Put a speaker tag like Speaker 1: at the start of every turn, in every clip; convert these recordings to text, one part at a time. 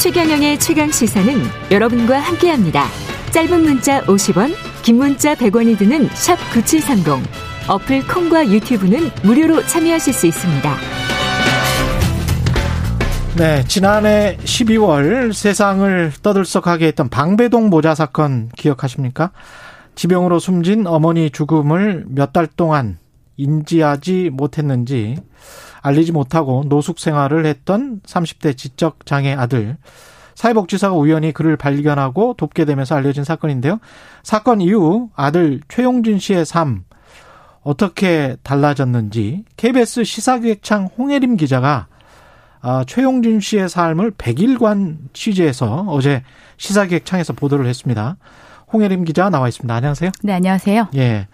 Speaker 1: 최경영의 최강 시사는 여러분과 함께합니다. 짧은 문자 50원, 긴 문자 100원이 드는 샵 9730. 어플 콩과 유튜브는 무료로 참여하실 수 있습니다.
Speaker 2: 네, 지난해 12월 세상을 떠들썩하게 했던 방배동 모자 사건 기억하십니까? 지병으로 숨진 어머니 죽음을 몇 달 동안 인지하지 못했는지 알리지 못하고 노숙 생활을 했던 30대 지적 장애 아들 사회복지사가 우연히 그를 발견하고 돕게 되면서 알려진 사건인데요. 사건 이후 아들 최용준 씨의 삶 어떻게 달라졌는지 KBS 시사기획창 홍혜림 기자가 아, 최용준 씨의 삶을 100일간 취재해서 어제 시사기획창에서 보도를 했습니다. 홍혜림 기자 나와 있습니다. 안녕하세요.
Speaker 3: 네, 안녕하세요.
Speaker 2: 예.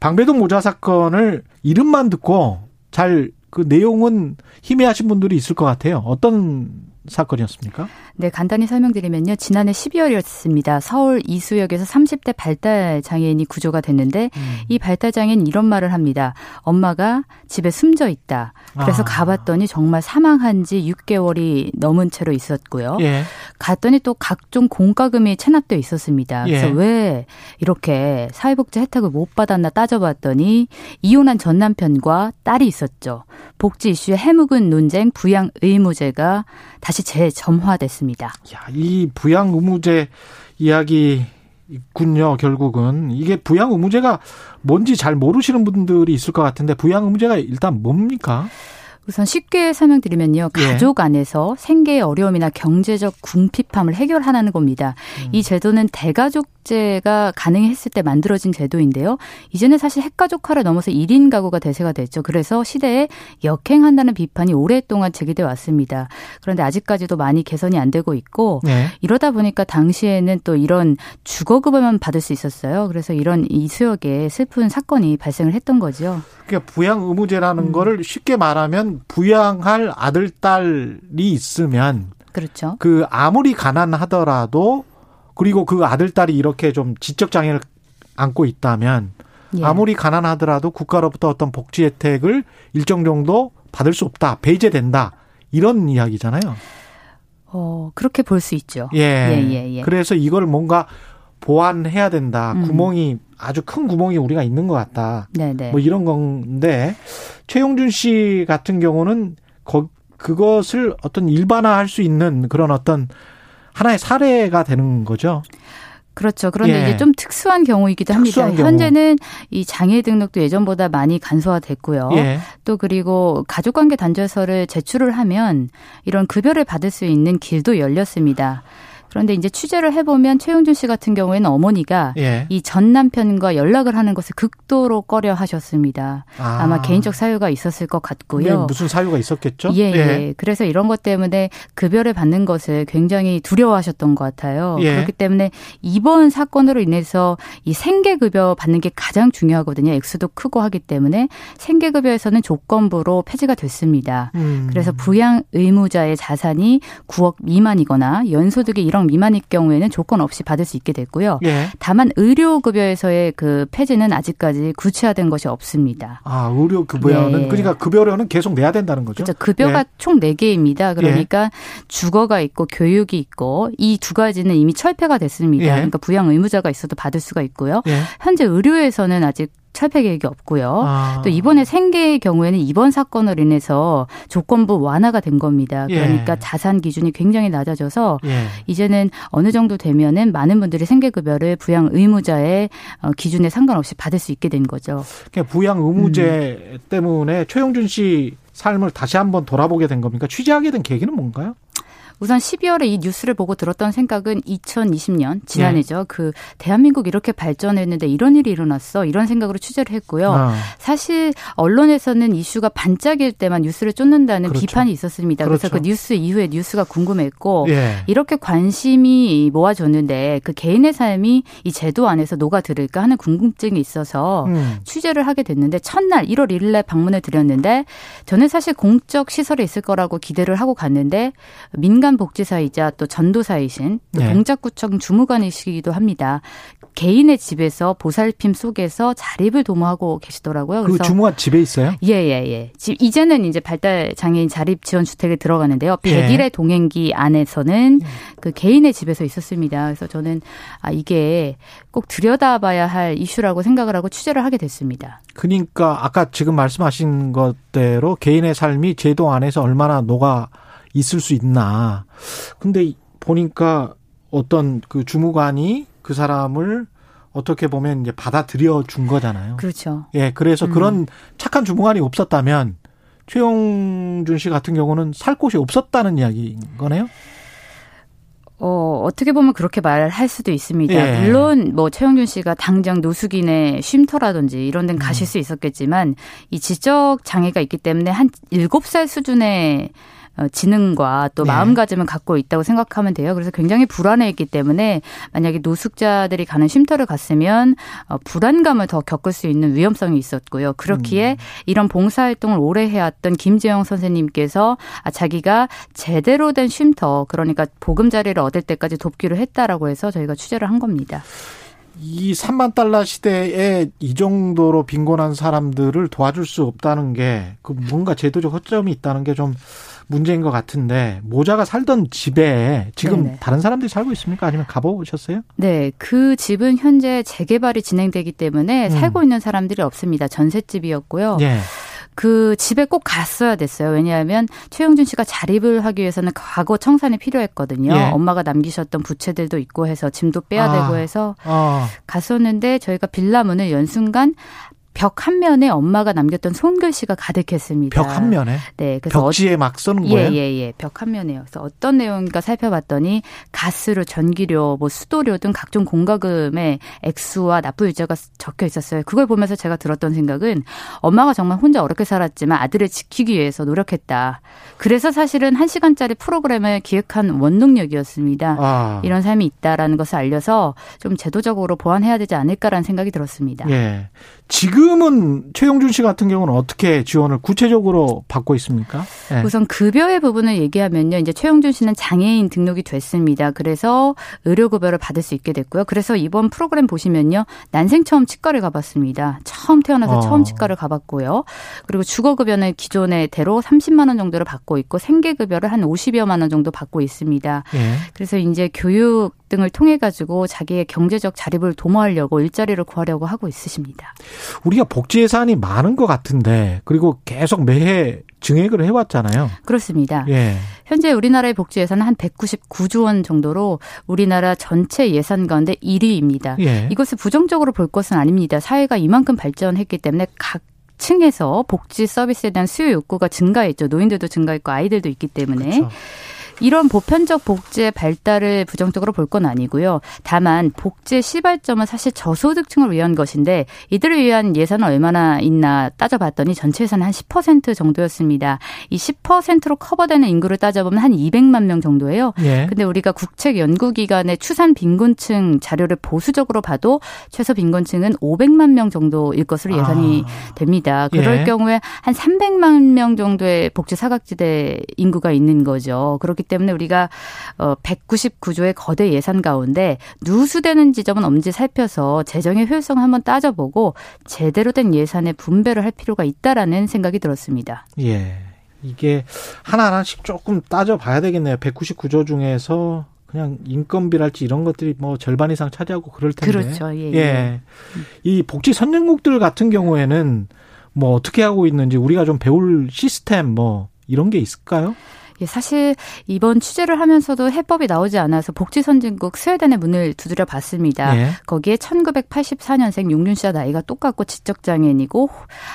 Speaker 2: 방배동 모자 사건을 이름만 듣고 잘 그 내용은 희미하신 분들이 있을 것 같아요. 어떤 사건이었습니까?
Speaker 3: 네, 간단히 설명드리면요. 지난해 12월이었습니다. 서울 이수역에서 30대 발달 장애인이 구조가 됐는데 음. 이 발달 장애인 이런 말을 합니다. 엄마가 집에 숨져 있다. 그래서 아. 가봤더니 정말 사망한 지 6개월이 넘은 채로 있었고요. 예. 갔더니 또 각종 공과금이 체납돼 있었습니다. 그래서 예. 왜 이렇게 사회복지 혜택을 못 받았나 따져봤더니 이혼한 전 남편과 딸이 있었죠. 복지 이슈의 해묵은 논쟁 부양 의무제가 다시 재점화됐습니다.
Speaker 2: 야, 이 부양 의무제 이야기 있군요, 결국은. 이게 부양 의무제가 뭔지 잘 모르시는 분들이 있을 것 같은데 부양 의무제가 일단 뭡니까?
Speaker 3: 우선 쉽게 설명드리면요. 예. 가족 안에서 생계의 어려움이나 경제적 궁핍함을 해결하는 겁니다. 음. 이 제도는 대가족 제가 가능했을 때 만들어진 제도인데요. 이제는 사실 핵가족화를 넘어서 1인 가구가 대세가 됐죠. 그래서 시대에 역행한다는 비판이 오랫동안 제기돼 왔습니다. 그런데 아직까지도 많이 개선이 안 되고 있고 네. 이러다 보니까 당시에는 또 이런 주거급여만 받을 수 있었어요. 그래서 이런 이수역에 슬픈 사건이 발생을 했던 거죠.
Speaker 2: 그러니까 부양 의무제라는 음. 거를 쉽게 말하면 부양할 아들 딸이 있으면
Speaker 3: 그렇죠.
Speaker 2: 그 아무리 가난하더라도 그리고 그 아들 딸이 이렇게 좀 지적 장애를 안고 있다면 예. 아무리 가난하더라도 국가로부터 어떤 복지 혜택을 일정 정도 받을 수 없다. 배제된다. 이런 이야기잖아요.
Speaker 3: 어, 그렇게 볼 수 있죠.
Speaker 2: 예. 예, 예, 예. 그래서 이걸 뭔가 보완해야 된다. 음. 구멍이 아주 큰 구멍이 우리가 있는 것 같다. 네네. 네. 뭐 이런 건데 최용준 씨 같은 경우는 거, 그것을 어떤 일반화할 수 있는 그런 어떤 하나의 사례가 되는 거죠.
Speaker 3: 그렇죠. 그런데 예. 이제 좀 특수한 경우이기도 특수한 합니다. 경우. 현재는 이 장애 등록도 예전보다 많이 간소화됐고요. 예. 또 그리고 가족관계 단절서를 제출을 하면 이런 급여를 받을 수 있는 길도 열렸습니다. 그런데 이제 취재를 해보면 최용준 씨 같은 경우에는 어머니가 예. 이전 남편과 연락을 하는 것을 극도로 꺼려 하셨습니다. 아. 마 개인적 사유가 있었을 것 같고요. 네,
Speaker 2: 무슨 사유가 있었겠죠?
Speaker 3: 예, 예, 예. 그래서 이런 것 때문에 급여를 받는 것을 굉장히 두려워하셨던 것 같아요. 예. 그렇기 때문에 이번 사건으로 인해서 이 생계급여 받는 게 가장 중요하거든요. 액수도 크고 하기 때문에 생계급여에서는 조건부로 폐지가 됐습니다. 음. 그래서 부양 의무자의 자산이 9억 미만이거나 연소득이 1억 1억 미만일 경우에는 조건 없이 받을 수 있게 됐고요. 예. 다만 의료급여에서의 그 폐지는 아직까지 구체화된 것이 없습니다.
Speaker 2: 아, 의료급여는 네. 그러니까 급여료는 계속 내야 된다는 거죠?
Speaker 3: 그렇죠. 급여가 예. 총 4개입니다. 그러니까 예. 주거가 있고 교육이 있고 이 두 가지는 이미 철폐가 됐습니다. 예. 그러니까 부양 의무자가 있어도 받을 수가 있고요. 예. 현재 의료에서는 아직 철폐 계획이 없고요. 아. 또 이번에 생계의 경우에는 이번 사건으로 인해서 조건부 완화가 된 겁니다. 예. 그러니까 예. 자산 기준이 굉장히 낮아져서 예. 이제는 어느 정도 되면은 많은 분들이 생계 급여를 부양 의무자의 어, 기준에 상관없이 받을 수 있게 된 거죠.
Speaker 2: 그러니까 부양 의무제 음. 때문에 최용준 씨 삶을 다시 한번 돌아보게 된 겁니까? 취재하게 된 계기는 뭔가요?
Speaker 3: 우선 12월에 이 뉴스를 보고 들었던 생각은 2020년 지난해죠. 네. 그 대한민국 이렇게 발전했는데 이런 일이 일어났어 이런 생각으로 취재를 했고요. 아. 사실 언론에서는 이슈가 반짝일 때만 뉴스를 쫓는다는 그렇죠. 비판이 있었습니다. 그렇죠. 그래서 그 뉴스 이후에 뉴스가 궁금했고 예. 이렇게 관심이 모아졌는데 그 개인의 삶이 이 제도 안에서 녹아들을까 하는 궁금증이 있어서 음. 취재를 하게 됐는데 첫날 1월 1일 날 방문을 드렸는데 저는 사실 공적 시설에 있을 거라고 기대를 하고 갔는데 민간 민간복지사이자 또 전도사이신 또
Speaker 2: 네.
Speaker 3: 동작구청 주무관이시기도 합니다. 개인의 집에서 보살핌 속에서 자립을 도모하고 계시더라고요.
Speaker 2: 그 주무관 집에 있어요?
Speaker 3: 예 예예. 지 이제는 이제 발달 장애인 자립 지원 주택에 들어가는데요.
Speaker 2: 예.
Speaker 3: 100일의 동행기 안에서는 그 개인의 집에서 있었습니다. 그래서 저는 아 이게 꼭 들여다봐야 할 이슈라고 생각을 하고 취재를 하게 됐습니다.
Speaker 2: 그러니까 아까 지금 말씀하신 것대로 개인의 삶이 제도 안에서 얼마나 녹아 있을 수 있나. 근데 보니까 어떤 그 주무관이 그 사람을 어떻게 보면 이제 받아들여 준 거잖아요.
Speaker 3: 그렇죠.
Speaker 2: 예, 그래서
Speaker 3: 음.
Speaker 2: 그런 착한 주무관이 없었다면 최용준 씨 같은 경우는 살 곳이 없었다는 이야기인 거네요.
Speaker 3: 어, 어떻게 보면 그렇게 말할 수도 있습니다.
Speaker 2: 예.
Speaker 3: 물론 뭐 최영준 씨가 당장 노숙인의 쉼터라든지 이런 데는 가실
Speaker 2: 음.
Speaker 3: 수 있었겠지만 이 지적 장애가 있기 때문에 한 일곱 살 수준의 어, 지능과 또
Speaker 2: 네.
Speaker 3: 마음가짐을 갖고 있다고 생각하면 돼요. 그래서 굉장히 불안해했기 때문에 만약에 노숙자들이 가는 쉼터를 갔으면 어, 불안감을 더 겪을 수 있는 위험성이 있었고요. 그렇기에
Speaker 2: 음.
Speaker 3: 이런 봉사활동을 오래 해왔던 김재영 선생님께서 아, 자기가 제대로 된 쉼터 그러니까 보금자리를 얻을 때까지 돕기로 했다라고 해서 저희가 취재를 한 겁니다.
Speaker 2: 이 3만 달러 시대에 이 정도로 빈곤한 사람들을 도와줄 수 없다는 게 그 뭔가 제도적 허점이 있다는 게 좀 문제인 것 같은데 모자가 살던 집에 지금
Speaker 3: 네네.
Speaker 2: 다른 사람들이 살고 있습니까? 아니면 가보셨어요?
Speaker 3: 네, 그 집은 현재 재개발이 진행되기 때문에
Speaker 2: 음.
Speaker 3: 살고 있는 사람들이 없습니다. 전셋집이었고요.
Speaker 2: 예.
Speaker 3: 그 집에 꼭 갔어야 됐어요. 왜냐하면 최영준 씨가 자립을 하기 위해서는 과거 청산이 필요했거든요.
Speaker 2: 예.
Speaker 3: 엄마가 남기셨던 부채들도 있고 해서 짐도 빼야
Speaker 2: 아.
Speaker 3: 되고 해서
Speaker 2: 어.
Speaker 3: 갔었는데 저희가 빌라 문을 연 순간 벽 한 면에 엄마가 남겼던 손글씨가 가득했습니다.
Speaker 2: 벽 한 면에
Speaker 3: 네, 그래서
Speaker 2: 벽지에 막 쓰는
Speaker 3: 예,
Speaker 2: 거예요.
Speaker 3: 예, 예. 벽 한 면에요. 그래서 어떤 내용인가 살펴봤더니 가스료, 전기료, 뭐 수도료 등 각종 공과금의 액수와 납부 일자가 적혀 있었어요. 그걸 보면서 제가 들었던 생각은 엄마가 정말 혼자 어렵게 살았지만 아들을 지키기 위해서 노력했다. 그래서 사실은 한 시간짜리 프로그램을 기획한 원동력이었습니다.
Speaker 2: 아.
Speaker 3: 이런 삶이 있다라는 것을 알려서 좀 제도적으로 보완해야 되지 않을까라는 생각이 들었습니다.
Speaker 2: 예. 지금은 최용준 씨 같은 경우는 어떻게 지원을 구체적으로 받고 있습니까? 예.
Speaker 3: 우선 급여의 부분을 얘기하면요. 이제 최용준 씨는 장애인 등록이 됐습니다. 그래서 의료급여를 받을 수 있게 됐고요. 그래서 이번 프로그램 보시면요. 난생 처음 치과를 가봤습니다. 처음 태어나서
Speaker 2: 어.
Speaker 3: 처음 치과를 가봤고요. 그리고 주거급여는 기존의 대로 30만 원 정도를 받고 있고 생계급여를 한 50여만 원 정도 받고 있습니다.
Speaker 2: 예.
Speaker 3: 그래서 이제 교육 등을 통해 가지고 자기의 경제적 자립을 도모하려고 일자리를 구하려고 하고 있으십니다.
Speaker 2: 우리가 복지 예산이 많은 것 같은데 그리고 계속 매해 증액을 해왔잖아요.
Speaker 3: 그렇습니다.
Speaker 2: 예.
Speaker 3: 현재 우리나라의 복지 예산은 한 199조 원 정도로 우리나라 전체 예산 가운데 1위입니다.
Speaker 2: 예.
Speaker 3: 이것을 부정적으로 볼 것은 아닙니다. 사회가 이만큼 발전했기 때문에 각 층에서 복지 서비스에 대한 수요 욕구가 증가했죠. 노인들도 증가했고 아이들도 있기 때문에
Speaker 2: 그렇죠.
Speaker 3: 이런 보편적 복지의 발달을 부정적으로 볼 건 아니고요. 다만 복지의 시발점은 사실 저소득층을 위한 것인데 이들을 위한 예산은 얼마나 있나 따져봤더니 전체 예산은 한10% 정도였습니다. 이 10%로 커버되는 인구를 따져보면 한 200만 명 정도예요.
Speaker 2: 예.
Speaker 3: 근데 우리가 국책 연구기관의 추산 빈곤층 자료를 보수적으로 봐도 최소 빈곤층은 500만 명 정도일 것으로 예상이
Speaker 2: 아.
Speaker 3: 됩니다. 그럴
Speaker 2: 예.
Speaker 3: 경우에 한 300만 명 정도의 복지 사각지대 인구가 있는 거죠. 그렇기 때문에 우리가 어 199조의 거대 예산 가운데 누수되는 지점은 없는지 살펴서 재정의 효율성을 한번 따져보고 제대로 된 예산의 분배를 할 필요가 있다라는 생각이 들었습니다.
Speaker 2: 예. 이게 하나하나씩 조금 따져봐야 되겠네요. 199조 중에서 그냥 인건비랄지 이런 것들이 뭐 절반 이상 차지하고 그럴 텐데.
Speaker 3: 그렇죠. 예, 예.
Speaker 2: 예. 이 복지 선진국들 같은 경우에는 뭐 어떻게 하고 있는지 우리가 좀 배울 시스템 뭐 이런 게 있을까요?
Speaker 3: 예, 사실 이번 취재를 하면서도 해법이 나오지 않아서 복지 선진국 스웨덴의 문을 두드려 봤습니다.
Speaker 2: 예.
Speaker 3: 거기에 1984년생 용륜 씨와 나이가 똑같고 지적 장애인이고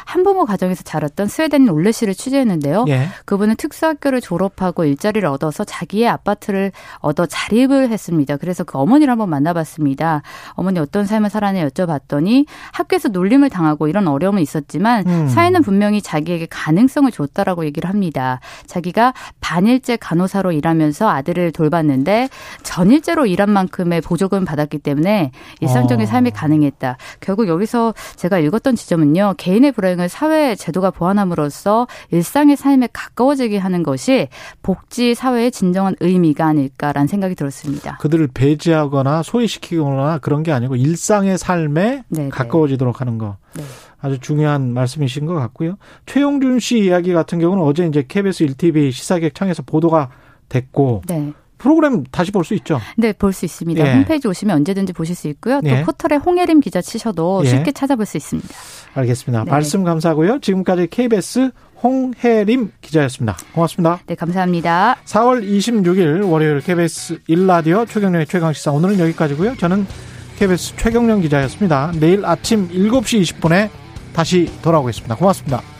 Speaker 3: 한부모 가정에서 자랐던 스웨덴인 올레 씨를 취재했는데요.
Speaker 2: 예.
Speaker 3: 그분은 특수학교를 졸업하고 일자리를 얻어서 자기의 아파트를 얻어 자립을 했습니다. 그래서 그 어머니를 한번 만나봤습니다. 어머니 어떤 삶을 살았냐 여쭤봤더니 학교에서 놀림을 당하고 이런 어려움은 있었지만
Speaker 2: 음.
Speaker 3: 사회는 분명히 자기에게 가능성을 줬다라고 얘기를 합니다. 자기가 반 일제 간호사로 일하면서 아들을 돌봤는데 전일제로 일한 만큼의 보조금 받았기 때문에 일상적인 어. 삶이 가능했다. 결국 여기서 제가 읽었던 지점은요. 개인의 불행을 사회 제도가 보완함으로써 일상의 삶에 가까워지게 하는 것이 복지 사회의 진정한 의미가 아닐까라는 생각이 들었습니다.
Speaker 2: 그들을 배제하거나 소외시키거나 그런 게 아니고 일상의 삶에 네네. 네. 가까워지도록 하는 거. 네. 아주 중요한 말씀이신 것 같고요. 최용준 씨 이야기 같은 경우는 어제 이제 KBS 1TV 시사객 창에서 보도가 됐고 네. 프로그램 다시 볼 수 있죠?
Speaker 3: 네, 볼 수 있습니다. 예. 홈페이지 오시면 언제든지 보실 수 있고요. 또 예. 포털에 홍예림 기자 치셔도 예. 쉽게 찾아볼 수 있습니다.
Speaker 2: 알겠습니다. 네. 말씀 감사하고요. 지금까지 KBS 홍혜림 기자였습니다. 고맙습니다.
Speaker 3: 네, 감사합니다.
Speaker 2: 4월 26일 월요일 KBS 1라디오 최경련의 최강시사 오늘은 여기까지고요. 저는 KBS 최경련 기자였습니다. 내일 아침 7시 20분에 다시 돌아오겠습니다. 고맙습니다.